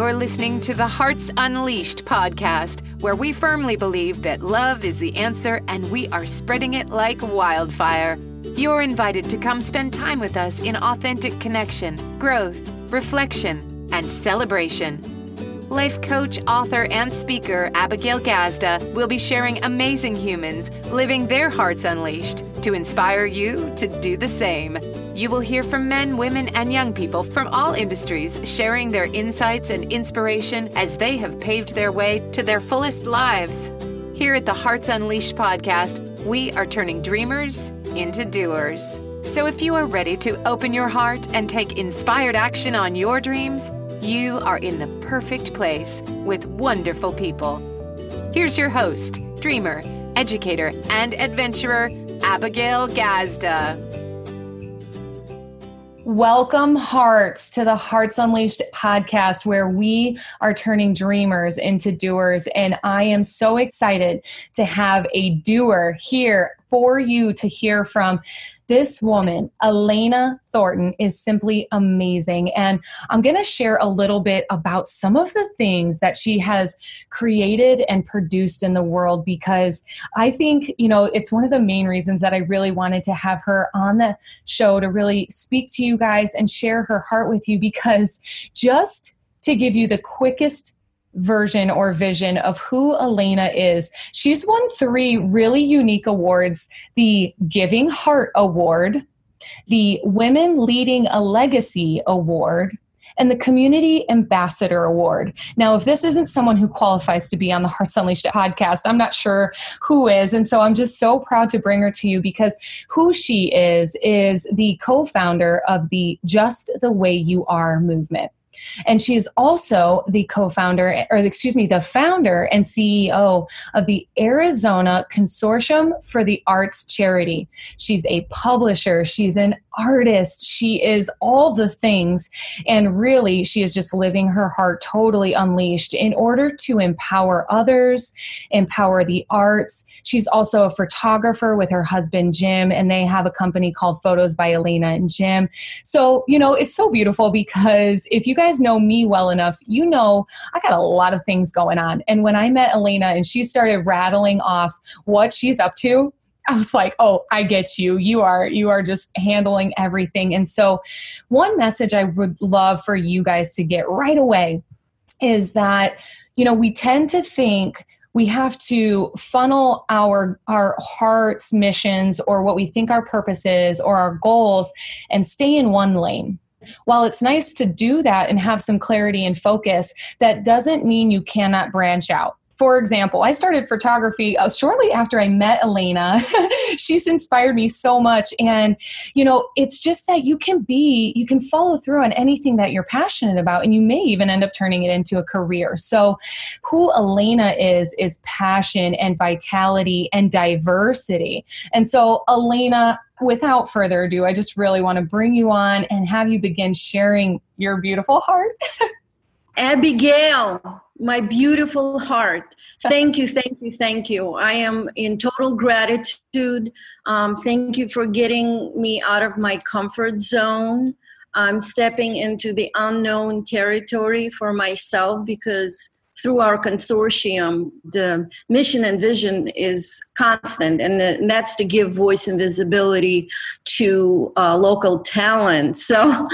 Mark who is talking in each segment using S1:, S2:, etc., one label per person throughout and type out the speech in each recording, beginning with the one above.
S1: You're listening to the Hearts Unleashed podcast, where we firmly believe that love is the answer and we are spreading it like wildfire. You're invited to come spend time with us in authentic connection, growth, reflection, and celebration. Life coach, author, and speaker Abigail Gazda will be sharing amazing humans living their hearts unleashed to inspire you to do the same. You will hear from men, women, and young people from all industries sharing their insights and inspiration as they have paved their way to their fullest lives. Here at the Hearts Unleashed podcast, we are turning dreamers into doers. So if you are ready to open your heart and take inspired action on your dreams, you are in the perfect place with wonderful people. Here's your host, dreamer, educator, and adventurer, Abigail Gazda.
S2: Welcome, hearts, to the Hearts Unleashed podcast, where we are turning dreamers into doers. And I am so excited to have a doer here for you to hear from. This woman, Elena Thornton, is simply amazing. And I'm going to share a little bit about some of the things that she has created and produced in the world because I think, you know, it's one of the main reasons that I really wanted to have her on the show to really speak to you guys and share her heart with you because just to give you the quickest version or vision of who Elena is. She's won three really unique awards the Giving Heart Award, the Women Leading a Legacy Award, and the Community Ambassador Award. Now, if this isn't someone who qualifies to be on the Hearts Unleashed podcast, I'm not sure who is. And so I'm just so proud to bring her to you because who she is is the co founder of the Just the Way You Are movement. And she is also the co founder, or excuse me, the founder and CEO of the Arizona Consortium for the Arts Charity. She's a publisher, she's an artist, she is all the things. And really, she is just living her heart totally unleashed in order to empower others, empower the arts. She's also a photographer with her husband, Jim, and they have a company called Photos by Elena and Jim. So, you know, it's so beautiful because if you guys know me well enough, you know I got a lot of things going on. And when I met Elena and she started rattling off what she's up to, I was like, "Oh, I get you. You are you are just handling everything." And so one message I would love for you guys to get right away is that you know, we tend to think we have to funnel our our heart's missions or what we think our purpose is or our goals and stay in one lane while it's nice to do that and have some clarity and focus, that doesn't mean you cannot branch out for example, I started photography uh, shortly after I met Elena. She's inspired me so much. And, you know, it's just that you can be, you can follow through on anything that you're passionate about, and you may even end up turning it into a career. So, who Elena is, is passion and vitality and diversity. And so, Elena, without further ado, I just really want to bring you on and have you begin sharing your beautiful heart.
S3: Abigail, my beautiful heart, thank you, thank you, thank you. I am in total gratitude. Um, thank you for getting me out of my comfort zone. I'm stepping into the unknown territory for myself because through our consortium, the mission and vision is constant, and, the, and that's to give voice and visibility to uh, local talent. So uh,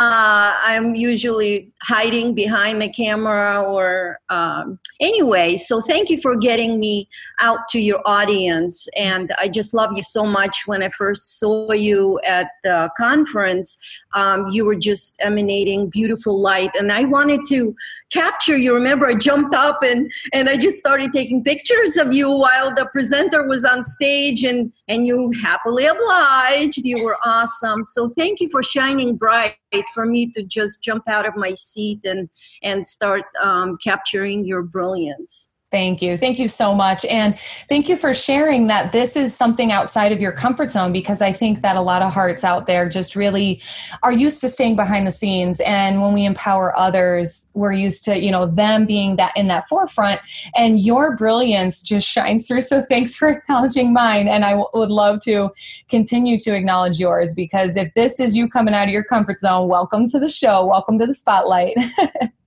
S3: I'm usually hiding behind the camera or um, anyway. So thank you for getting me out to your audience, and I just love you so much. When I first saw you at the conference, um, you were just emanating beautiful light, and I wanted to capture you. Remember, I jumped up and and I just started taking pictures of you while the presenter was on stage and and you happily obliged you were awesome so thank you for shining bright for me to just jump out of my seat and and start um, capturing your brilliance
S2: Thank you. Thank you so much. And thank you for sharing that this is something outside of your comfort zone because I think that a lot of hearts out there just really are used to staying behind the scenes. And when we empower others, we're used to, you know, them being that in that forefront and your brilliance just shines through. So thanks for acknowledging mine. And I w- would love to continue to acknowledge yours because if this is you coming out of your comfort zone, welcome to the show. Welcome to the spotlight.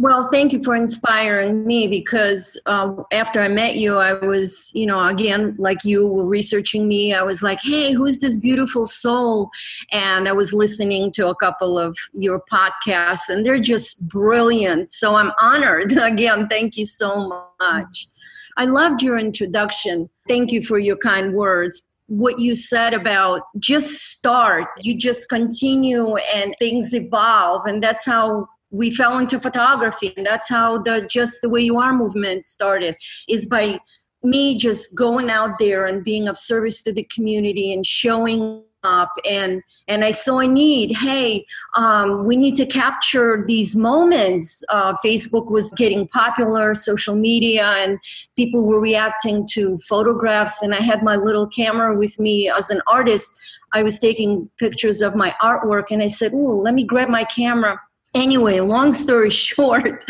S3: Well, thank you for inspiring me because uh, after I met you, I was, you know, again, like you were researching me. I was like, hey, who's this beautiful soul? And I was listening to a couple of your podcasts, and they're just brilliant. So I'm honored. Again, thank you so much. I loved your introduction. Thank you for your kind words what you said about just start you just continue and things evolve and that's how we fell into photography and that's how the just the way you are movement started is by me just going out there and being of service to the community and showing up. And and i saw a need hey um, we need to capture these moments. Uh, facebook was getting popular social media and people were reacting to photographs. And i had my little camera with me as an artist. I was taking pictures of my artwork and i said oh let me grab my camera anyway long story short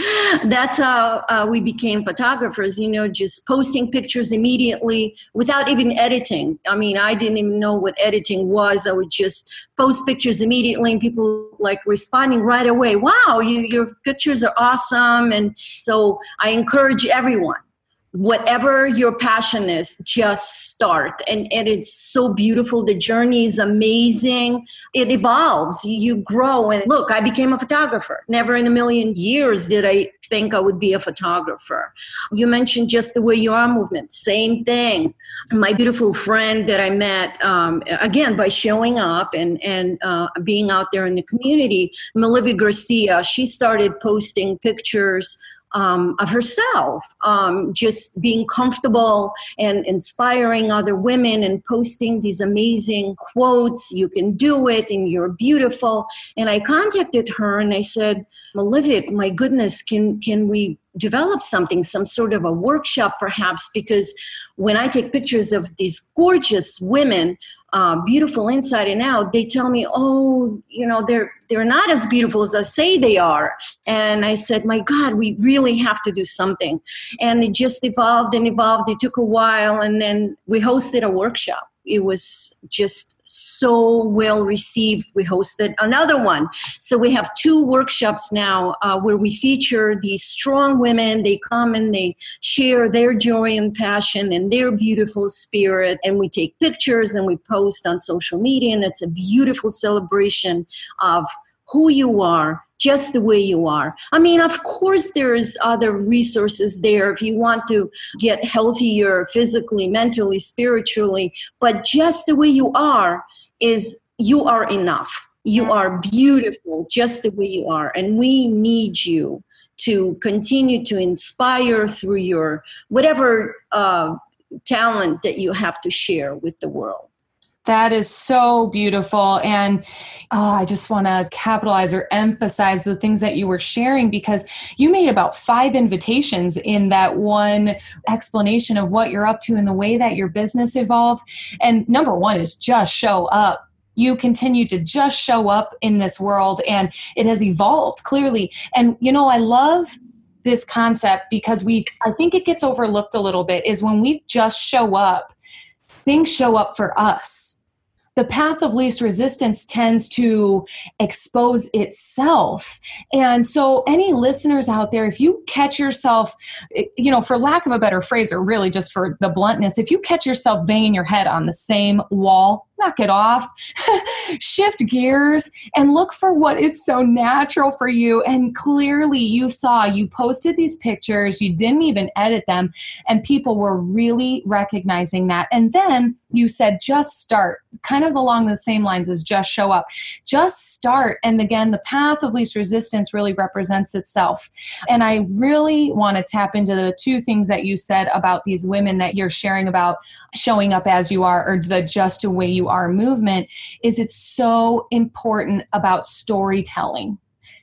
S3: that's how uh, we became photographers you know just posting pictures immediately without even editing. I mean i didn't even know what editing was. I would just post pictures immediately and people like responding right away wow you, your pictures are awesome. And so i encourage everyone whatever your passion is just start. And, and it's so beautiful. The journey is amazing. It evolves. You grow. And look i became a photographer. Never in a million years did i think i would be a photographer. You mentioned just the way you are movement. Same thing. My beautiful friend that i met um, again by showing up and and uh, being out there in the community melivia garcia she started posting pictures um, of herself, um, just being comfortable and inspiring other women and posting these amazing quotes. You can do it and you're beautiful. And I contacted her and I said, Malivik, my goodness, can, can we develop something, some sort of a workshop perhaps? Because when I take pictures of these gorgeous women, uh, beautiful inside and out, they tell me, oh, you know, they're they're not as beautiful as I say they are. And I said, my God, we really have to do something. And it just evolved and evolved. It took a while, and then we hosted a workshop it was just so well received. We hosted another one. So we have two workshops now uh, where we feature these strong women. They come and they share their joy and passion and their beautiful spirit. And we take pictures and we post on social media. And it's a beautiful celebration of who you are just the way you are. I mean, of course, there's other resources there if you want to get healthier physically, mentally, spiritually, but just the way you are is you are enough. You are beautiful just the way you are, and we need you to continue to inspire through your whatever uh, talent that you have to share with the world.
S2: That is so beautiful. And oh, I just want to capitalize or emphasize the things that you were sharing because you made about five invitations in that one explanation of what you're up to and the way that your business evolved. And number one is just show up you continue to just show up in this world and it has evolved clearly and you know i love this concept because we i think it gets overlooked a little bit is when we just show up things show up for us the path of least resistance tends to expose itself. And so, any listeners out there, if you catch yourself, eh, you know, for lack of a better phrase, or really just for the bluntness, if you catch yourself banging your head on the same wall knock it off, shift gears, and look for what is so natural for you. And clearly, you saw you posted these pictures, you didn't even edit them, and people were really recognizing that. And then you said, just start, kind of along the same lines as just show up. Just start. And again, the path of least resistance really represents itself. And I really want to tap into the two things that you said about these women that you're sharing about showing up as you are or the just a way you are movement is it's so important about storytelling.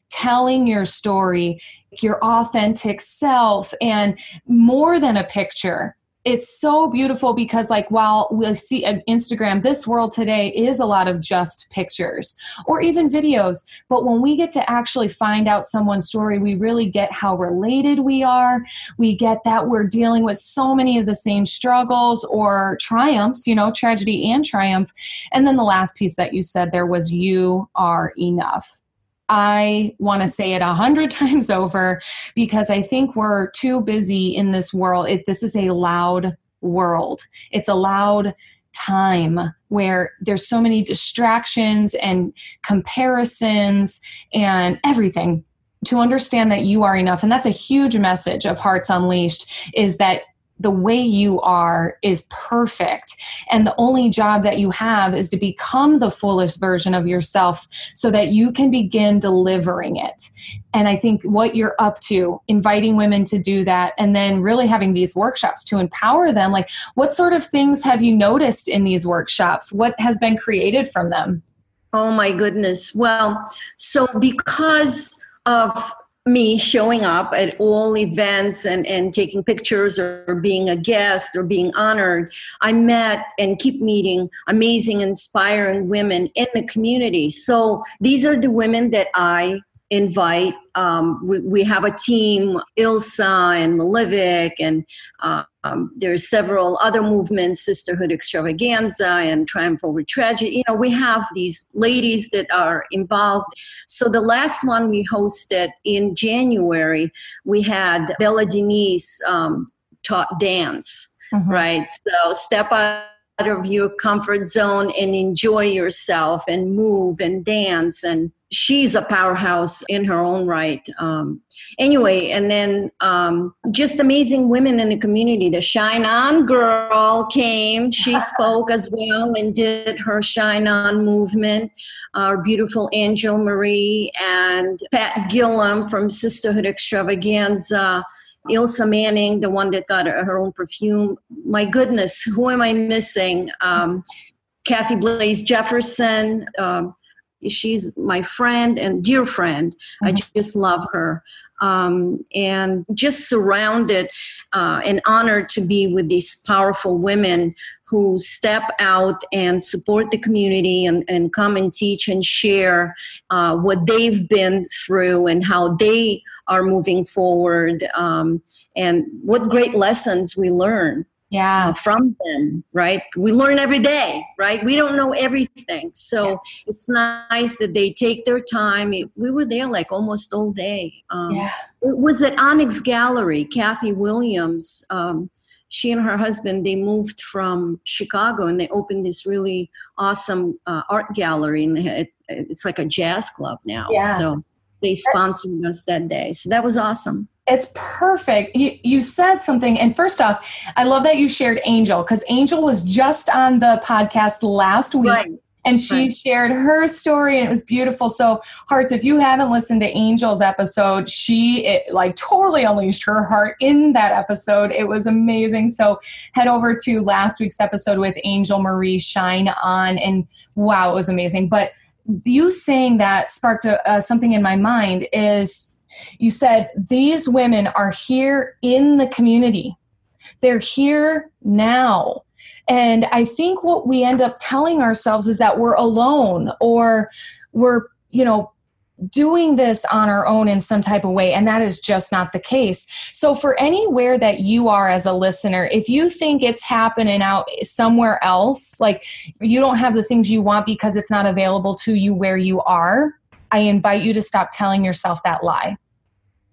S2: Telling your story your authentic self and more than a picture it's so beautiful because like while we see uh, instagram this world today is a lot of just pictures or even videos. But when we get to actually find out someone's story we really get how related we are. We get that we're dealing with so many of the same struggles or triumphs you know tragedy and triumph. And then the last piece that you said there was you are enough I want to say it a hundred times over because I think we're too busy in this world. It, this is a loud world. It's a loud time where there's so many distractions and comparisons and everything to understand that you are enough and that's a huge message of hearts unleashed is that the way you are is perfect. And the only job that you have is to become the fullest version of yourself so that you can begin delivering it. And I think what you're up to, inviting women to do that, and then really having these workshops to empower them like, what sort of things have you noticed in these workshops? What has been created from them?
S3: Oh my goodness. Well, so because of me showing up at all events and, and taking pictures or being a guest or being honored, I met and keep meeting amazing, inspiring women in the community. So these are the women that I invite. Um, we, we, have a team, Ilsa and Malivik, and uh, um, there's several other movements, Sisterhood Extravaganza and Triumph Over Tragedy. You know, we have these ladies that are involved. So the last one we hosted in January, we had Bella Denise um, taught dance, mm-hmm. right? So step out of your comfort zone and enjoy yourself and move and dance and she's a powerhouse in her own right um, anyway and then um, just amazing women in the community the shine on girl came she spoke as well and did her shine on movement our beautiful angel marie and pat gillam from sisterhood extravaganza Ilsa Manning, the one that got her own perfume. My goodness, who am I missing? Um, Kathy Blaze Jefferson. Um, she's my friend and dear friend. Mm-hmm. I just love her. Um, and just surrounded uh, and honored to be with these powerful women who step out and support the community and, and come and teach and share uh, what they've been through and how they are moving forward um, and what great lessons we learn
S2: yeah.
S3: uh, from them right? We learn every day right? We don't know everything. So yeah. it's nice that they take their time. It, we were there like almost all day. Um, yeah. it was at onyx gallery kathy williams um, she and her husband they moved from chicago and they opened this really awesome uh, art gallery and had, it's like a jazz club now. Yeah. so they sponsored us that day. So that was awesome
S2: it's perfect. You, you said something, and first off, I love that you shared Angel because Angel was just on the podcast last week. Right. And she right. shared her story, and it was beautiful. So, hearts, if you haven't listened to Angel's episode, she it, like totally unleashed her heart in that episode. It was amazing. So, head over to last week's episode with Angel Marie Shine On, and wow, it was amazing. But you saying that sparked a, uh, something in my mind is you said these women are here in the community, they're here now. And I think what we end up telling ourselves is that we're alone or we're, you know, doing this on our own in some type of way and that is just not the case. So for anywhere that you are as a listener if you think it's happening out somewhere else like you don't have the things you want because it's not available to you where you are i invite you to stop telling yourself that lie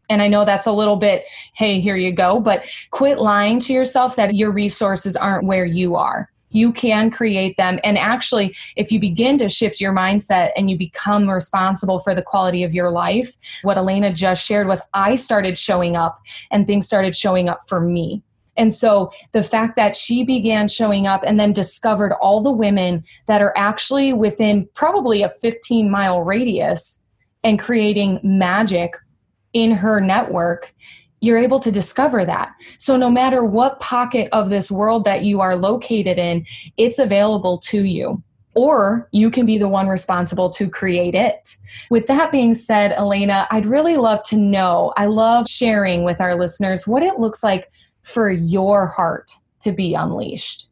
S2: and I know that's a little bit, hey, here you go, but quit lying to yourself that your resources aren't where you are. You can create them. And actually, if you begin to shift your mindset and you become responsible for the quality of your life, what Elena just shared was I started showing up and things started showing up for me. And so the fact that she began showing up and then discovered all the women that are actually within probably a 15 mile radius and creating magic in her network, you're able to discover that. So, no matter what pocket of this world that you are located in, it's available to you. Or you can be the one responsible to create it. With that being said, Elena, I'd really love to know. I love sharing with our listeners what it looks like for your heart to be unleashed.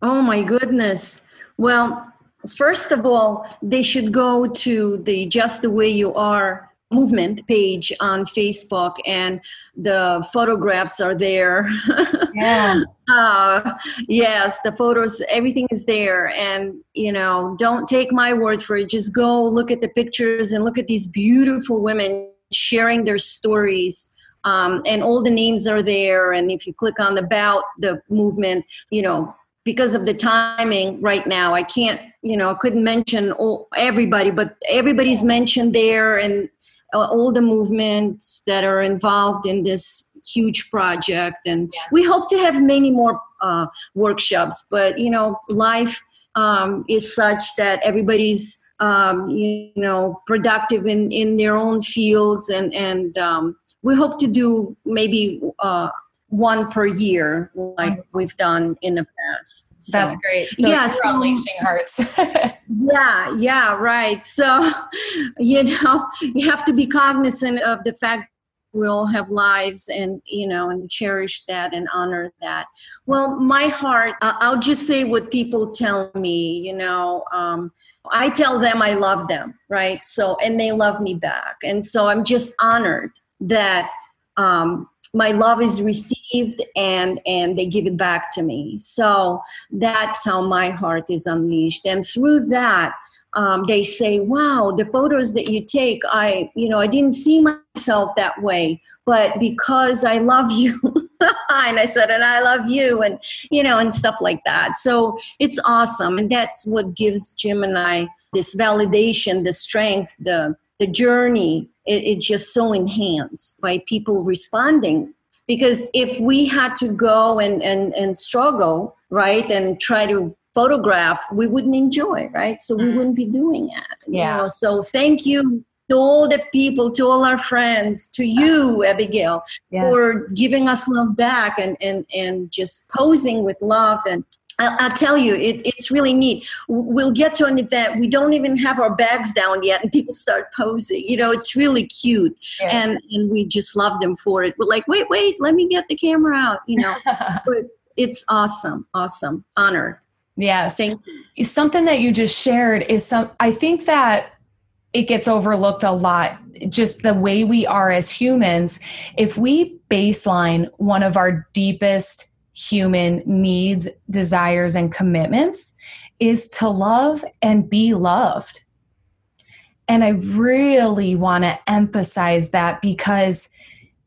S3: Oh, my goodness. Well, first of all, they should go to the Just the Way You Are movement page on Facebook, and the photographs are there.
S2: Yeah.
S3: uh, yes, the photos, everything is there. And, you know, don't take my word for it. Just go look at the pictures and look at these beautiful women sharing their stories. Um, and all the names are there. And if you click on about the movement, you know, because of the timing right now, I can't, you know, I couldn't mention all, everybody, but everybody's mentioned there and all the movements that are involved in this huge project and yeah. we hope to have many more uh, workshops but you know life um, is such that everybody's um, you know productive in in their own fields and and um, we hope to do maybe uh, one per year like mm-hmm. we've done in the past.
S2: So, that's great. So yeah so, unleashing hearts.
S3: Yeah yeah right. So you know you have to be cognizant of the fact we'll have lives and you know and cherish that and honor that. Well my heart i'll just say what people tell me you know um, i tell them i love them right? So and they love me back. And so i'm just honored that um, my love is received and and they give it back to me so that's how my heart is unleashed and through that um, they say, wow, the photos that you take, I, you know, I didn't see myself that way, but because I love you. and I said, and I love you, and, you know, and stuff like that. So it's awesome. And that's what gives Jim and I this validation, the strength, the, the journey. It, it's just so enhanced by people responding. Because if we had to go and, and, and struggle, right, and try to photograph, we wouldn't enjoy, right? So we mm-hmm. wouldn't be doing it.
S2: Yeah.
S3: You know? So thank you to all the people, to all our friends, to you, Abigail, yeah. for giving us love back and, and, and just posing with love. And I'll, I'll tell you, it, it's really neat. We'll get to an event, we don't even have our bags down yet, and people start posing. You know, it's really cute. Yeah. And, and we just love them for it. We're like, wait, wait, let me get the camera out, you know. but it's awesome, awesome, honored.
S2: Yeah, Thank you. Something that you just shared is some I think that it gets overlooked a lot just the way we are as humans if we baseline one of our deepest human needs desires and commitments is to love and be loved and i really want to emphasize that because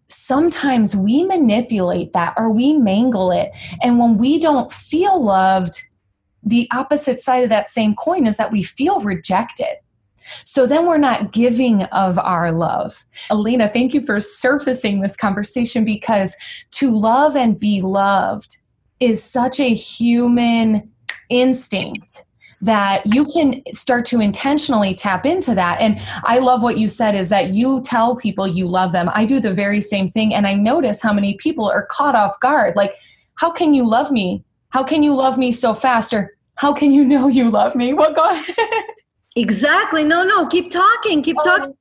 S2: sometimes we manipulate that or we mangle it and when we don't feel loved the opposite side of that same coin is that we feel rejected. So then we're not giving of our love. Alina, thank you for surfacing this conversation because to love and be loved is such a human instinct that you can start to intentionally tap into that. And I love what you said is that you tell people you love them. I do the very same thing. And I notice how many people are caught off guard. Like, how can you love me how can you love me so fast? Or how can you know you love me? Well, God?
S3: exactly. No, no, keep talking, keep um, talking.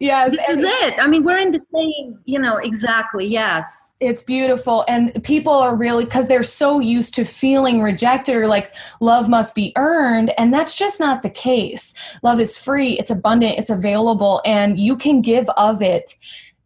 S2: Yes.
S3: This is it. I mean, we're in the same, you know, exactly. Yes.
S2: It's beautiful. And people are really, because they're so used to feeling rejected or like love must be earned. And that's just not the case. Love is free, it's abundant, it's available, and you can give of it.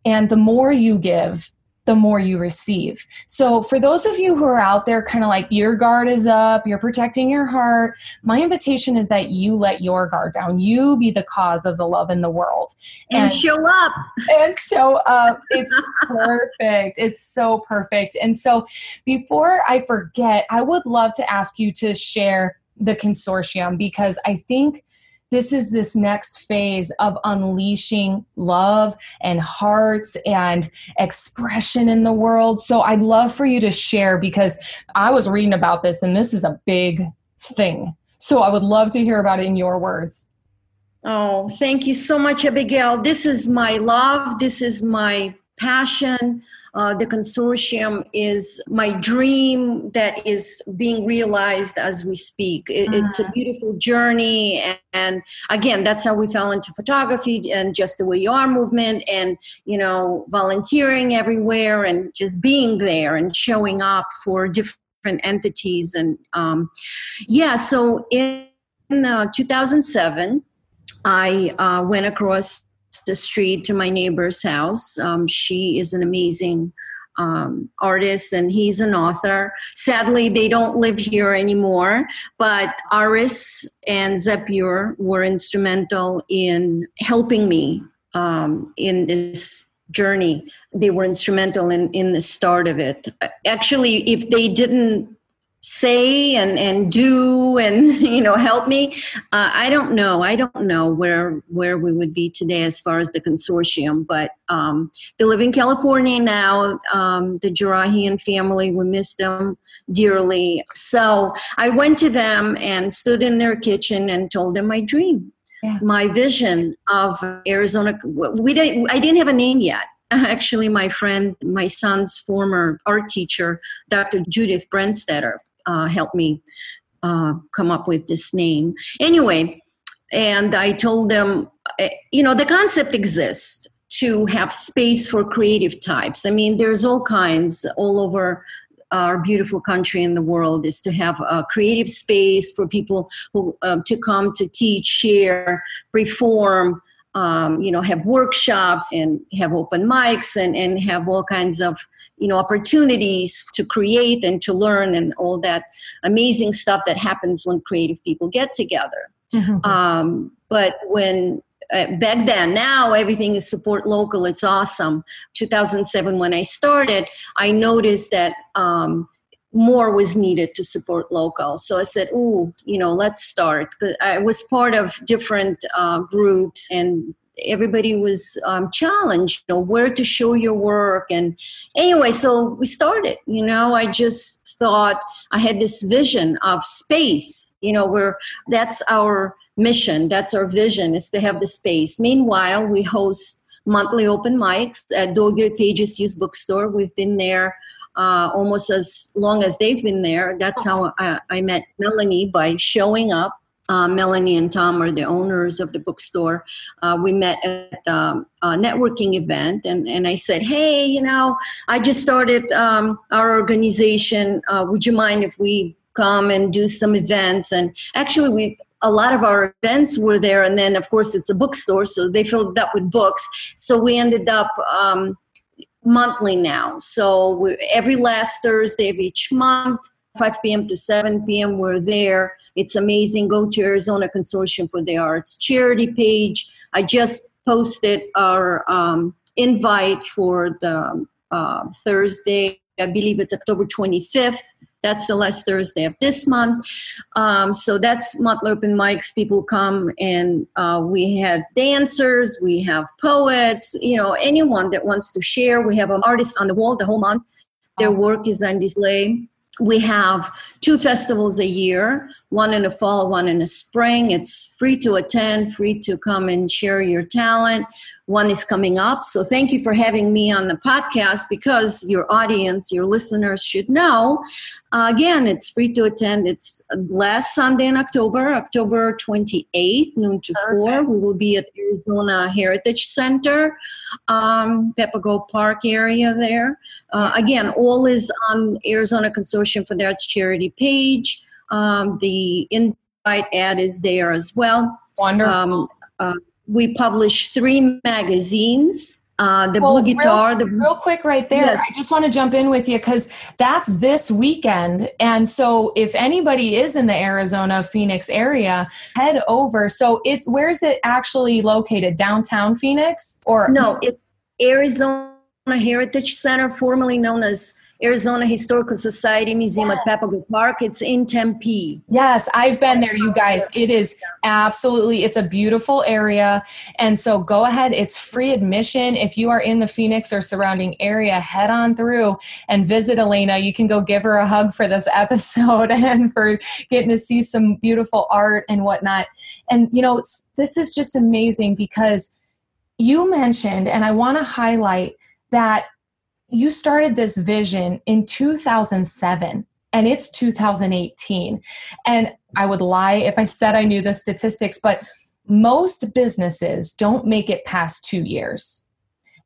S2: And the more you give, the more you receive. So, for those of you who are out there, kind of like your guard is up, you're protecting your heart, my invitation is that you let your guard down. You be the cause of the love in the world
S3: and, and show up.
S2: And show up. It's perfect. It's so perfect. And so, before I forget, I would love to ask you to share the consortium because I think this is this next phase of unleashing love and hearts and expression in the world. So I'd love for you to share because I was reading about this and this is a big thing. So I would love to hear about it in your words.
S3: Oh, thank you so much, Abigail. This is my love. This is my passion. Uh, the consortium is my dream that is being realized as we speak. It, uh-huh. It's a beautiful journey. And, and, again, that's how we fell into photography and just the way you are movement and, you know, volunteering everywhere and just being there and showing up for different entities. And um, yeah, so in uh, 2007, I uh, went across the street to my neighbor's house. Um, she is an amazing um, artist and he's an author. Sadly, they don't live here anymore, but Aris and Zepure were instrumental in helping me um, in this journey. They were instrumental in, in the start of it. Actually, if they didn't say and and do and you know help me. Uh, i don't know. I don't know where where we would be today as far as the consortium but um, they live in california now. Um, the jarahian family we miss them dearly. So i went to them and stood in their kitchen and told them my dream yeah. my vision of arizona. We didn't i didn't have a name yet. Actually my friend my son's former art teacher dr judith brenstetter uh, helped me uh, come up with this name. Anyway, and I told them, eh, you know, the concept exists to have space for creative types. I mean, there's all kinds all over our beautiful country in the world is to have a creative space for people who uh, to come to teach, share, perform, um, you know, have workshops and have open mics and, and have all kinds of, you know, opportunities to create and to learn and all that amazing stuff that happens when creative people get together. Mm-hmm. Um, but when uh, back then, now everything is support local. It's awesome. 2007, when I started, I noticed that um, more was needed to support local. So I said, "Oh, you know, let's start." I was part of different uh, groups, and everybody was um, challenged, you know, where to show your work. And anyway, so we started. You know, I just thought I had this vision of space. You know, where that's our mission, that's our vision, is to have the space. Meanwhile, we host monthly open mics at Dog-Eared Pages Used Bookstore. We've been there uh, almost as long as they've been there. That's how I, I met Melanie by showing up. Uh, Melanie and Tom are the owners of the bookstore. Uh, we met at the uh, networking event, and, and I said, Hey, you know, I just started um, our organization. Uh, would you mind if we come and do some events? And actually, we a lot of our events were there, and then, of course, it's a bookstore, so they filled up with books. So we ended up um, monthly now. So every last Thursday of each month, 5 p.m. to 7 p.m. We're there. It's amazing. Go to Arizona Consortium for the Arts charity page. I just posted our um, invite for the uh, Thursday. I believe it's October 25th that's the last Thursday of this month. Um, so that's monthly open mics. People come and uh, we have dancers, we have poets, you know, anyone that wants to share. We have an artist on the wall the whole month. Their work is on display we have two festivals a year one in the fall one in the spring it's free to attend free to come and share your talent one is coming up. So thank you for having me on the podcast because your audience your listeners should know uh, again it's free to attend. It's last sunday in october october 28th noon to 4 we will be at arizona heritage center um, Papago park area there. Uh, again all is on arizona consortium for the arts charity page. Um, the invite ad is there as well.
S2: Wonderful. Um,
S3: uh, we publish three magazines uh, the well, blue guitar.
S2: Real,
S3: the
S2: real quick, right there. Yes. I just want to jump in with you because that's this weekend, and so if anybody is in the Arizona Phoenix area, head over. So it's where's it actually located? Downtown Phoenix or
S3: no? It's Arizona Heritage Center, formerly known as Arizona Historical Society Museum yes. at Papago Park. It's in Tempe.
S2: Yes, I've been there, you guys. It is absolutely, it's a beautiful area. And so go ahead, it's free admission. If you are in the Phoenix or surrounding area, head on through and visit Elena. You can go give her a hug for this episode and for getting to see some beautiful art and whatnot. And, you know, this is just amazing because you mentioned, and I want to highlight that you started this vision in 2007 and it's 2018. And I would lie if I said I knew the statistics, but most businesses don't make it past two years.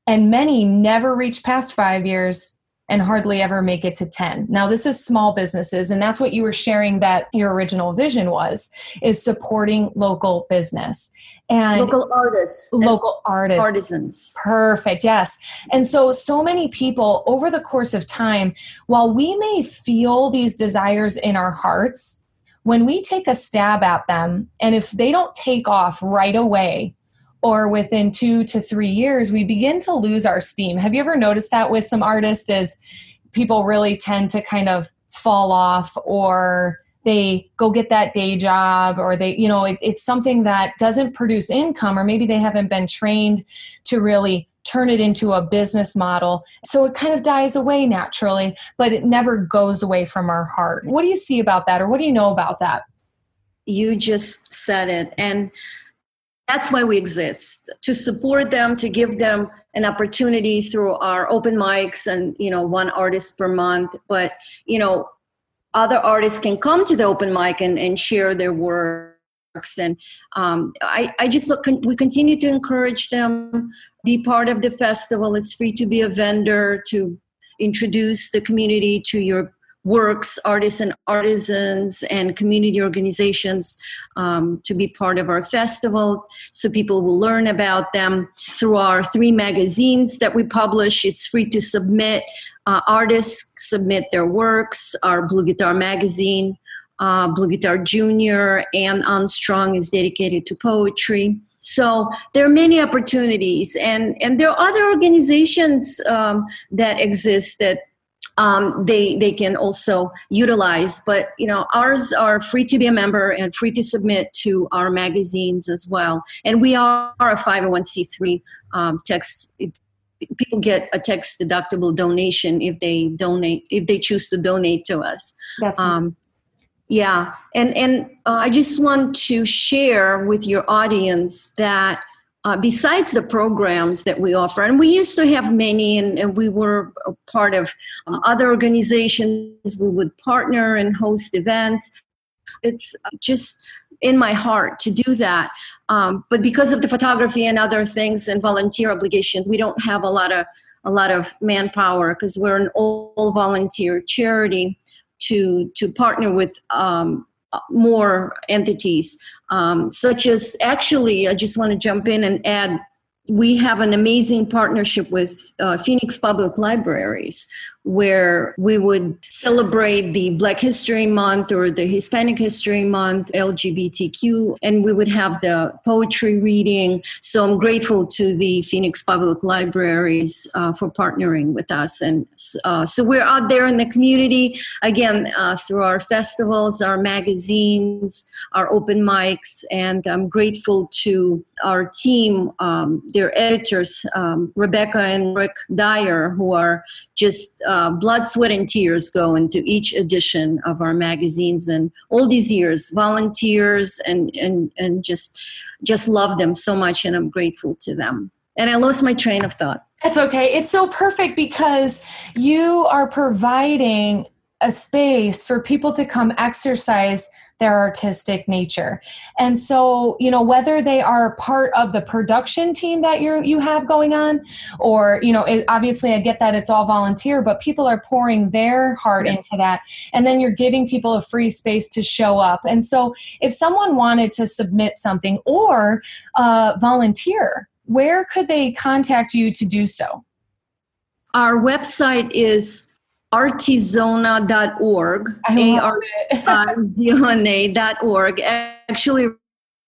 S2: And many never reach past five years and hardly ever make it to 10. Now, this is small businesses, and that's what you were sharing that your original vision was is supporting local business.
S3: And local artists
S2: local artists.
S3: artisans.
S2: Perfect yes. And so so many people over the course of time while we may feel these desires in our hearts when we take a stab at them and if they don't take off right away or within two to three years we begin to lose our steam. Have you ever noticed that with some artists is people really tend to kind of fall off or they go get that day job or they you know it, it's something that doesn't produce income or maybe they haven't been trained to really turn it into a business model. So it kind of dies away naturally but it never goes away from our heart. What do you see about that or what do you know about that?
S3: You just said it. And that's why we exist to support them to give them an opportunity through our open mics and you know one artist per month. But you know other artists can come to the open mic and, and share their works. And um, I, I just look, we continue to encourage them be part of the festival. It's free to be a vendor to introduce the community to your works artists and artisans and community organizations um, to be part of our festival so people will learn about them through our three magazines that we publish it's free to submit uh, artists submit their works. Our Blue Guitar magazine, uh, Blue Guitar Junior, and Unstrung is dedicated to poetry. So there are many opportunities, and and there are other organizations um, that exist that um, they they can also utilize. But you know, ours are free to be a member and free to submit to our magazines as well. And we are a 501c3 um, tax people get a tax deductible donation if they donate if they choose to donate to us
S2: that's um,
S3: yeah and and uh, i just want to share with your audience that uh, besides the programs that we offer and we used to have many and, and we were part of uh, other organizations we would partner and host events it's just in my heart to do that. Um, but because of the photography and other things and volunteer obligations, we don't have a lot of a lot of manpower because we're an all volunteer charity to to partner with um, more entities, um, such as actually, I just want to jump in and add we have an amazing partnership with uh, Phoenix Public Libraries, where we would celebrate the Black History Month or the Hispanic History Month, LGBTQ, and we would have the poetry reading. So I'm grateful to the Phoenix Public Libraries uh, for partnering with us. And uh, so we're out there in the community, again, uh, through our festivals, our magazines, our open mics, and I'm grateful to our team, um, their editors, um, Rebecca and Rick Dyer, who are just uh, blood, sweat, and tears go into each edition of our magazines, and all these years, volunteers, and and and just just love them so much, and I'm grateful to them. And I lost my train of thought.
S2: That's okay. It's so perfect because you are providing a space for people to come exercise their artistic nature. And so, you know, whether they are part of the production team that you you have going on or, you know, it, obviously I get that it's all volunteer, but people are pouring their heart yes. into that and then you're giving people a free space to show up. And so, if someone wanted to submit something or uh, volunteer, where could they contact you to do so?
S3: Our website is artizona.org, A-R-T-I-Z-O-N-A.org. Actually,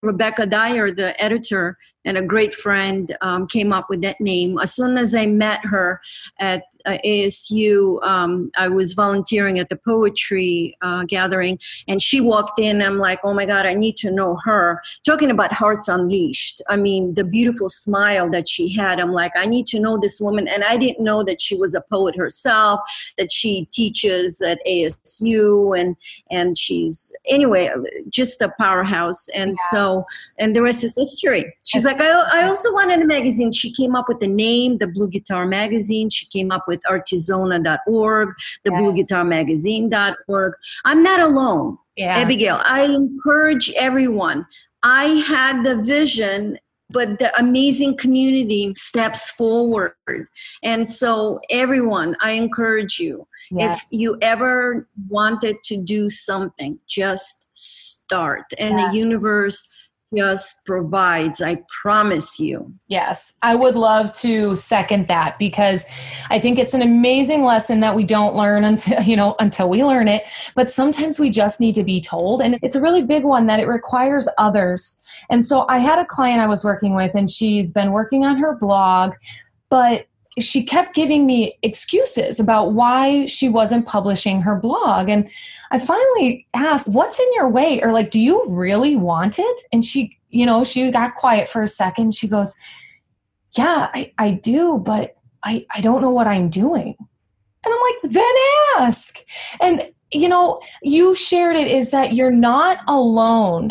S3: Rebecca Dyer, the editor and a great friend, um, came up with that name. As soon as I met her at uh, ASU, um, I was volunteering at the poetry uh, gathering, and she walked in. I'm like, oh my God, I need to know her. Talking about Hearts Unleashed. I mean, the beautiful smile that she had. I'm like, I need to know this woman. And I didn't know that she was a poet herself, that she teaches at ASU, and, and she's, anyway, just a powerhouse. And yeah. so, and the rest is history. She's like, I, I also wanted a magazine. She came up with the name, the Blue Guitar Magazine. She came up with artizona.org, the yes. blueguitarmagazine.org. I'm not alone. Yeah. Abigail, I encourage everyone. I had the vision but the amazing community steps forward. And so, everyone, I encourage you yes. if you ever wanted to do something, just start. And yes. the universe just provides i promise you.
S2: Yes i would love to second that because i think it's an amazing lesson that we don't learn until you know until we learn it but sometimes we just need to be told and it's a really big one that it requires others. And so i had a client i was working with and she's been working on her blog but she kept giving me excuses about why she wasn't publishing her blog. And I finally asked, What's in your way? Or, like, do you really want it? And she, you know, she got quiet for a second. She goes, Yeah, I, I do, but I, I don't know what I'm doing. And I'm like, Then ask. And, you know, you shared it is that you're not alone.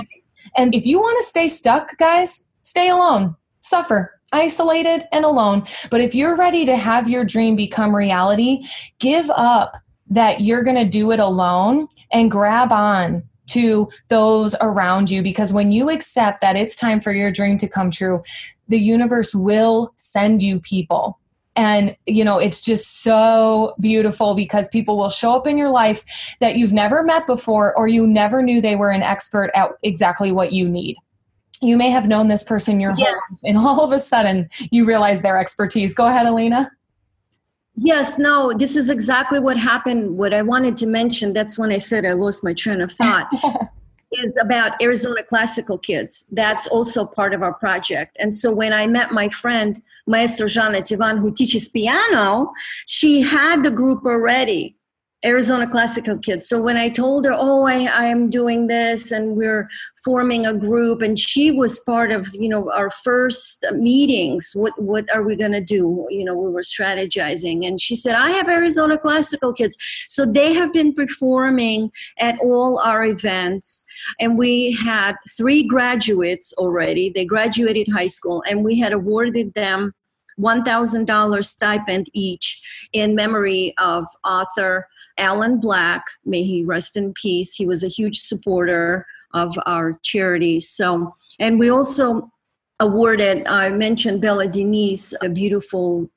S2: And if you want to stay stuck, guys, stay alone, suffer isolated and alone. But if you're ready to have your dream become reality, give up that you're going to do it alone and grab on to those around you because when you accept that it's time for your dream to come true, the universe will send you people. And, you know, it's just so beautiful because people will show up in your life that you've never met before or you never knew they were an expert at exactly what you need you may have known this person your yes. whole and all of a sudden you realize their expertise. Go ahead Elena.
S3: Yes no this is exactly what happened. What i wanted to mention that's when i said i lost my train of thought is about arizona classical kids. That's also part of our project. And so when i met my friend maestro Janet Ivan, who teaches piano she had the group already Arizona Classical Kids. So when I told her, "Oh, I, I am doing this, and we're forming a group," and she was part of, you know, our first meetings. What what are we gonna do? You know, we were strategizing, and she said, "I have Arizona Classical Kids." So they have been performing at all our events, and we had three graduates already. They graduated high school, and we had awarded them $1,000 stipend each in memory of author Alan Black, may he rest in peace. He was a huge supporter of our charity. So, and we also awarded, I mentioned Bella Denise, a beautiful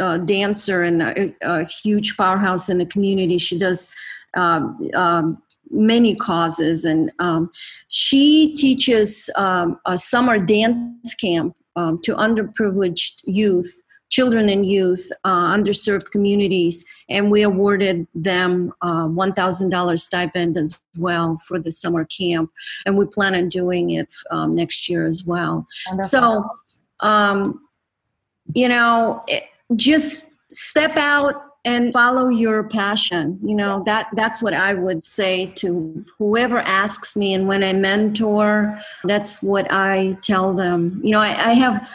S3: uh, dancer and a, a, huge powerhouse in the community. She does um, um, many causes, and um, she teaches um, a summer dance camp um, to underprivileged youth children and youth, uh, underserved communities, and we awarded them uh, $1,000 stipend as well for the summer camp. And we plan on doing it um, next year as well. Wonderful. So, um, you know, it, just step out and follow your passion you know that that's what i would say to whoever asks me and when i mentor that's what i tell them you know i, I have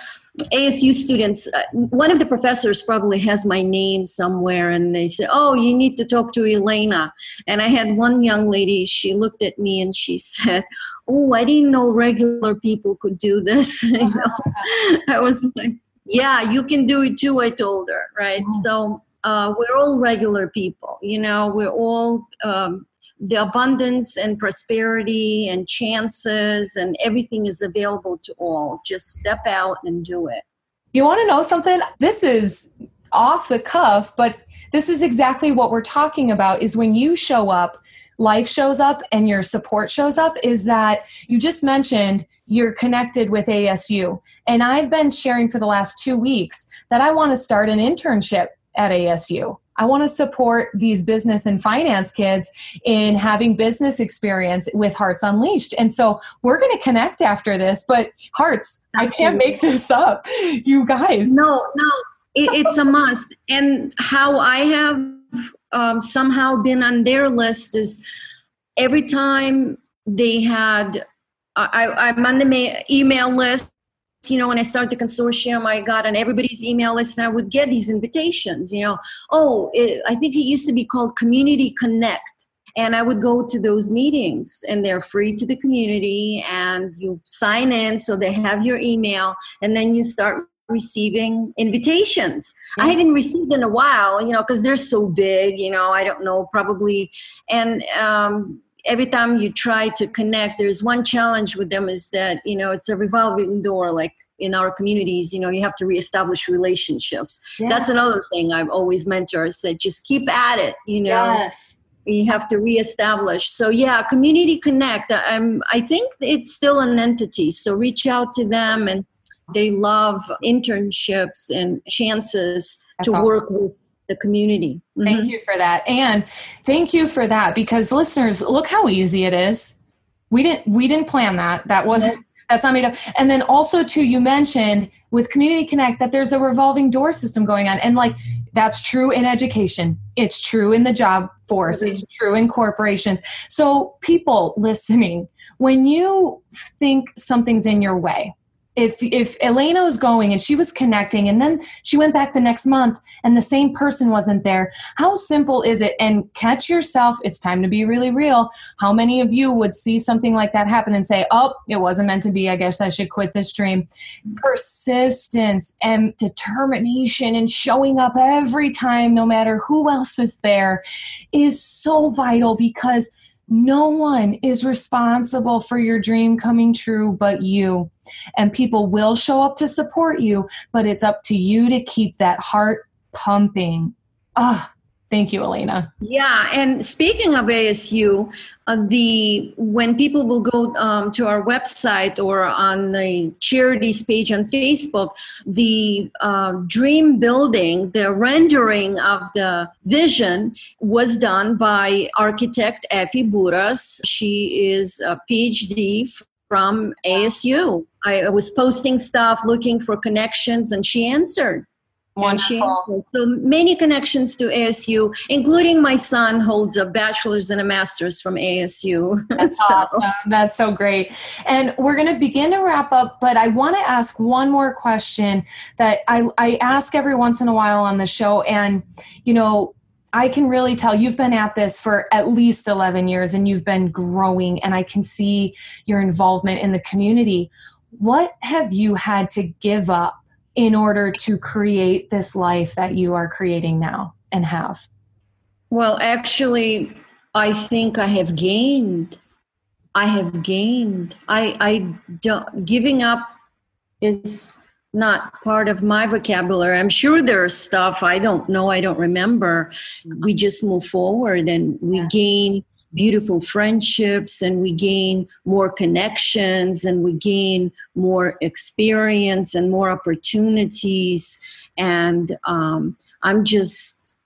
S3: ASU students, uh, one of the professors probably has my name somewhere, and they say, "Oh, you need to talk to Elena." And I had one young lady. She looked at me and she said, "Oh, I didn't know regular people could do this." you know, I was like, "Yeah, you can do it too." I told her, right? So uh, we're all regular people. You know, we're all um, the abundance and prosperity and chances and everything is available to all. Just step out and do it.
S2: You want to know something? This is off the cuff, but this is exactly what we're talking about is when you show up, life shows up and your support shows up is that you just mentioned you're connected with ASU. And I've been sharing for the last 2 weeks that I want to start an internship at ASU. I want to support these business and finance kids in having business experience with Hearts Unleashed. And so we're going to connect after this, but Hearts, Absolutely. I can't make this up. You guys.
S3: No, no, it, it's a must. And how I have um, somehow been on their list is every time they had, I, I'm on the email list you know, when I started the consortium, I got on everybody's email list and I would get these invitations, you know, oh, it, I think it used to be called Community Connect. And I would go to those meetings and they're free to the community and you sign in so they have your email and then you start receiving invitations. I haven't received in a while, you know, because they're so big, you know, I don't know, probably. And, um, every time you try to connect there's one challenge with them is that you know it's a revolving door like in our communities you know you have to reestablish relationships yeah. that's another thing i've always mentored said just keep at it you know
S2: yes
S3: you have to reestablish so yeah community connect i'm i think it's still an entity so reach out to them and they love internships and chances that's to awesome. work with the community.
S2: Mm-hmm. Thank you for that. And thank you for that because listeners, look how easy it is. We didn't we didn't plan that. That wasn't that's not made up. And then also too you mentioned with Community Connect that there's a revolving door system going on and like that's true in education. It's true in the job force. Mm-hmm. It's true in corporations. So people listening, when you think something's in your way, if if Elena was going and she was connecting and then she went back the next month and the same person wasn't there, how simple is it? And catch yourself, it's time to be really real. How many of you would see something like that happen and say, "Oh, it wasn't meant to be. I guess I should quit this dream." Persistence and determination and showing up every time no matter who else is there is so vital because no one is responsible for your dream coming true but you. And people will show up to support you, but it's up to you to keep that heart pumping. Ah, Thank you, Elena.
S3: Yeah, and speaking of ASU, uh, the when people will go um, to our website or on the charities page on Facebook, the uh, dream building, the rendering of the vision was done by architect Effie Buras. She is a PhD from ASU. I was posting stuff, looking for connections, and she answered.
S2: Wonderful.
S3: So many connections to ASU, including my son holds a bachelor's and a master's from ASU.
S2: That's so. awesome. That's so great. And we're going to begin to wrap up, but I want to ask one more question that I, I ask every once in a while on the show. And, you know, I can really tell you've been at this for at least 11 years and you've been growing, and I can see your involvement in the community. What have you had to give up in order to create this life that you are creating now and have?
S3: Well, actually, I think I have gained. I have gained. I, I don't, giving up is not part of my vocabulary. I'm sure there's stuff I don't know, I don't remember. We just move forward and we gain beautiful friendships and we gain more connections and we gain more experience and more opportunities. And um, i'm just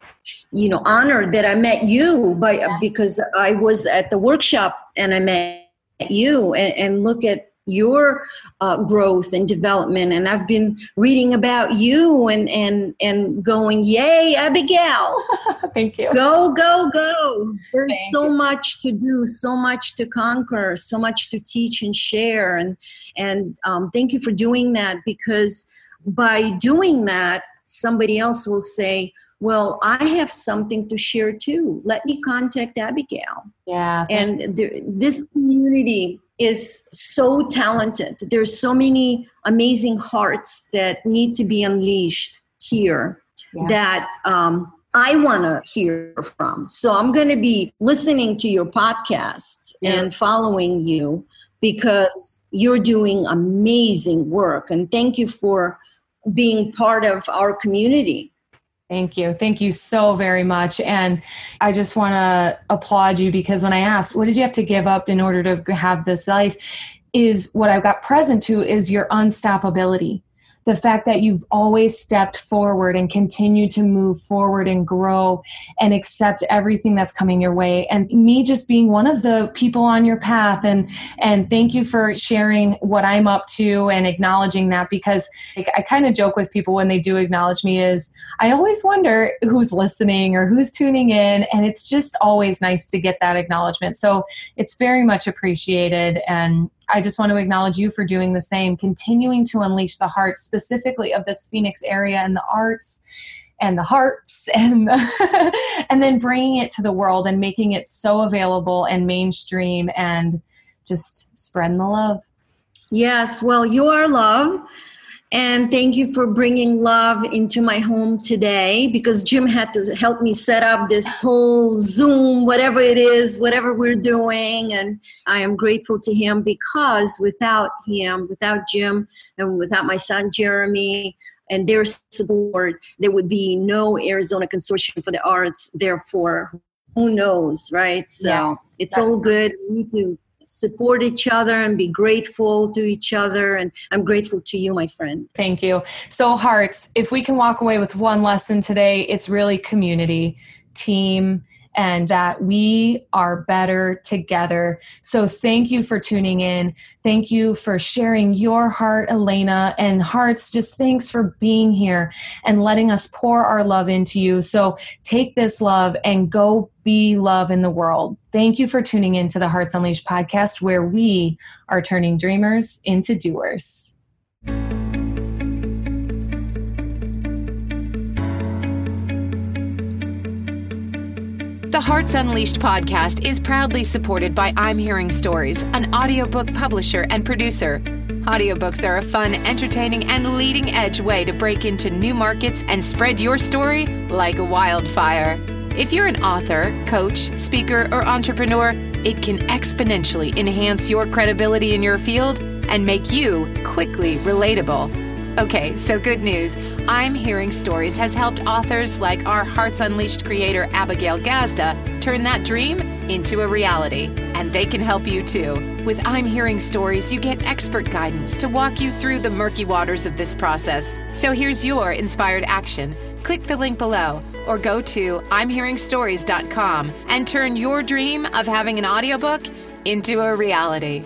S3: you know honored that i met you by because i was at the workshop and i met you and, and look at your uh, growth and development. And i've been reading about you and and and going yay abigail.
S2: Thank you.
S3: Go go go. There's thank so you. much to do so much to conquer so much to teach and share. And and um, thank you for doing that because by doing that somebody else will say well i have something to share too. Let me contact abigail.
S2: Yeah
S3: and this community is so talented. There's so many amazing hearts that need to be unleashed here yeah. that um, I want to hear from. So I'm going to be listening to your podcasts yeah. and following you because you're doing amazing work. And thank you for being part of our community.
S2: Thank you. Thank you so very much. And I just want to applaud you because when I asked, what did you have to give up in order to have this life? Is what I've got present to is your unstoppability the fact that you've always stepped forward and continue to move forward and grow and accept everything that's coming your way. And me just being one of the people on your path and and thank you for sharing what I'm up to and acknowledging that because like, I kind of joke with people when they do acknowledge me is I always wonder who's listening or who's tuning in and it's just always nice to get that acknowledgement. So it's very much appreciated and I just want to acknowledge you for doing the same, continuing to unleash the heart specifically of this Phoenix area and the arts and the hearts and and then bringing it to the world and making it so available and mainstream and just spreading the love.
S3: Yes, well, you are love And thank you for bringing love into my home today because Jim had to help me set up this whole Zoom, whatever it is, whatever we're doing. And I am grateful to him because without him, without Jim, and without my son Jeremy, and their support, there would be no Arizona Consortium for the Arts. Therefore, who knows, right? So yeah, it's all good. We need to support each other and be grateful to each other. And I'm grateful to you, my friend.
S2: Thank you. So, Hearts, if we can walk away with one lesson today, it's really community, team, and that we are better together. So, thank you for tuning in. Thank you for sharing your heart, Elena, and hearts. Just thanks for being here and letting us pour our love into you. So, take this love and go be love in the world. Thank you for tuning in to the Hearts Unleashed podcast, where we are turning dreamers into doers.
S1: The Hearts Unleashed podcast is proudly supported by I'm Hearing Stories, an audiobook publisher and producer. Audiobooks are a fun, entertaining, and leading edge way to break into new markets and spread your story like a wildfire. If you're an author, coach, speaker, or entrepreneur, it can exponentially enhance your credibility in your field and make you quickly relatable. Okay, so good news. I'm Hearing Stories has helped authors like our Hearts Unleashed creator Abigail Gazda turn that dream into a reality. And they can help you too. With I'm Hearing Stories, you get expert guidance to walk you through the murky waters of this process. So here's your inspired action. Click the link below or go to I'mHearingStories.com and turn your dream of having an audiobook into a reality.